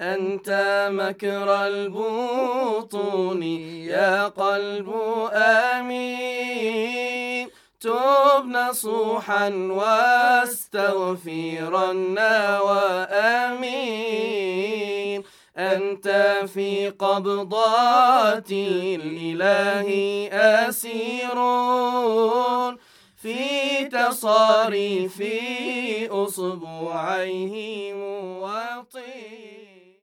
أنت مكر البطون يا قلب آمين. تب نصوحا واستغفرنا وآمين. أنت في قبضات الإله أسير. في تصاريف أصبعيه موطين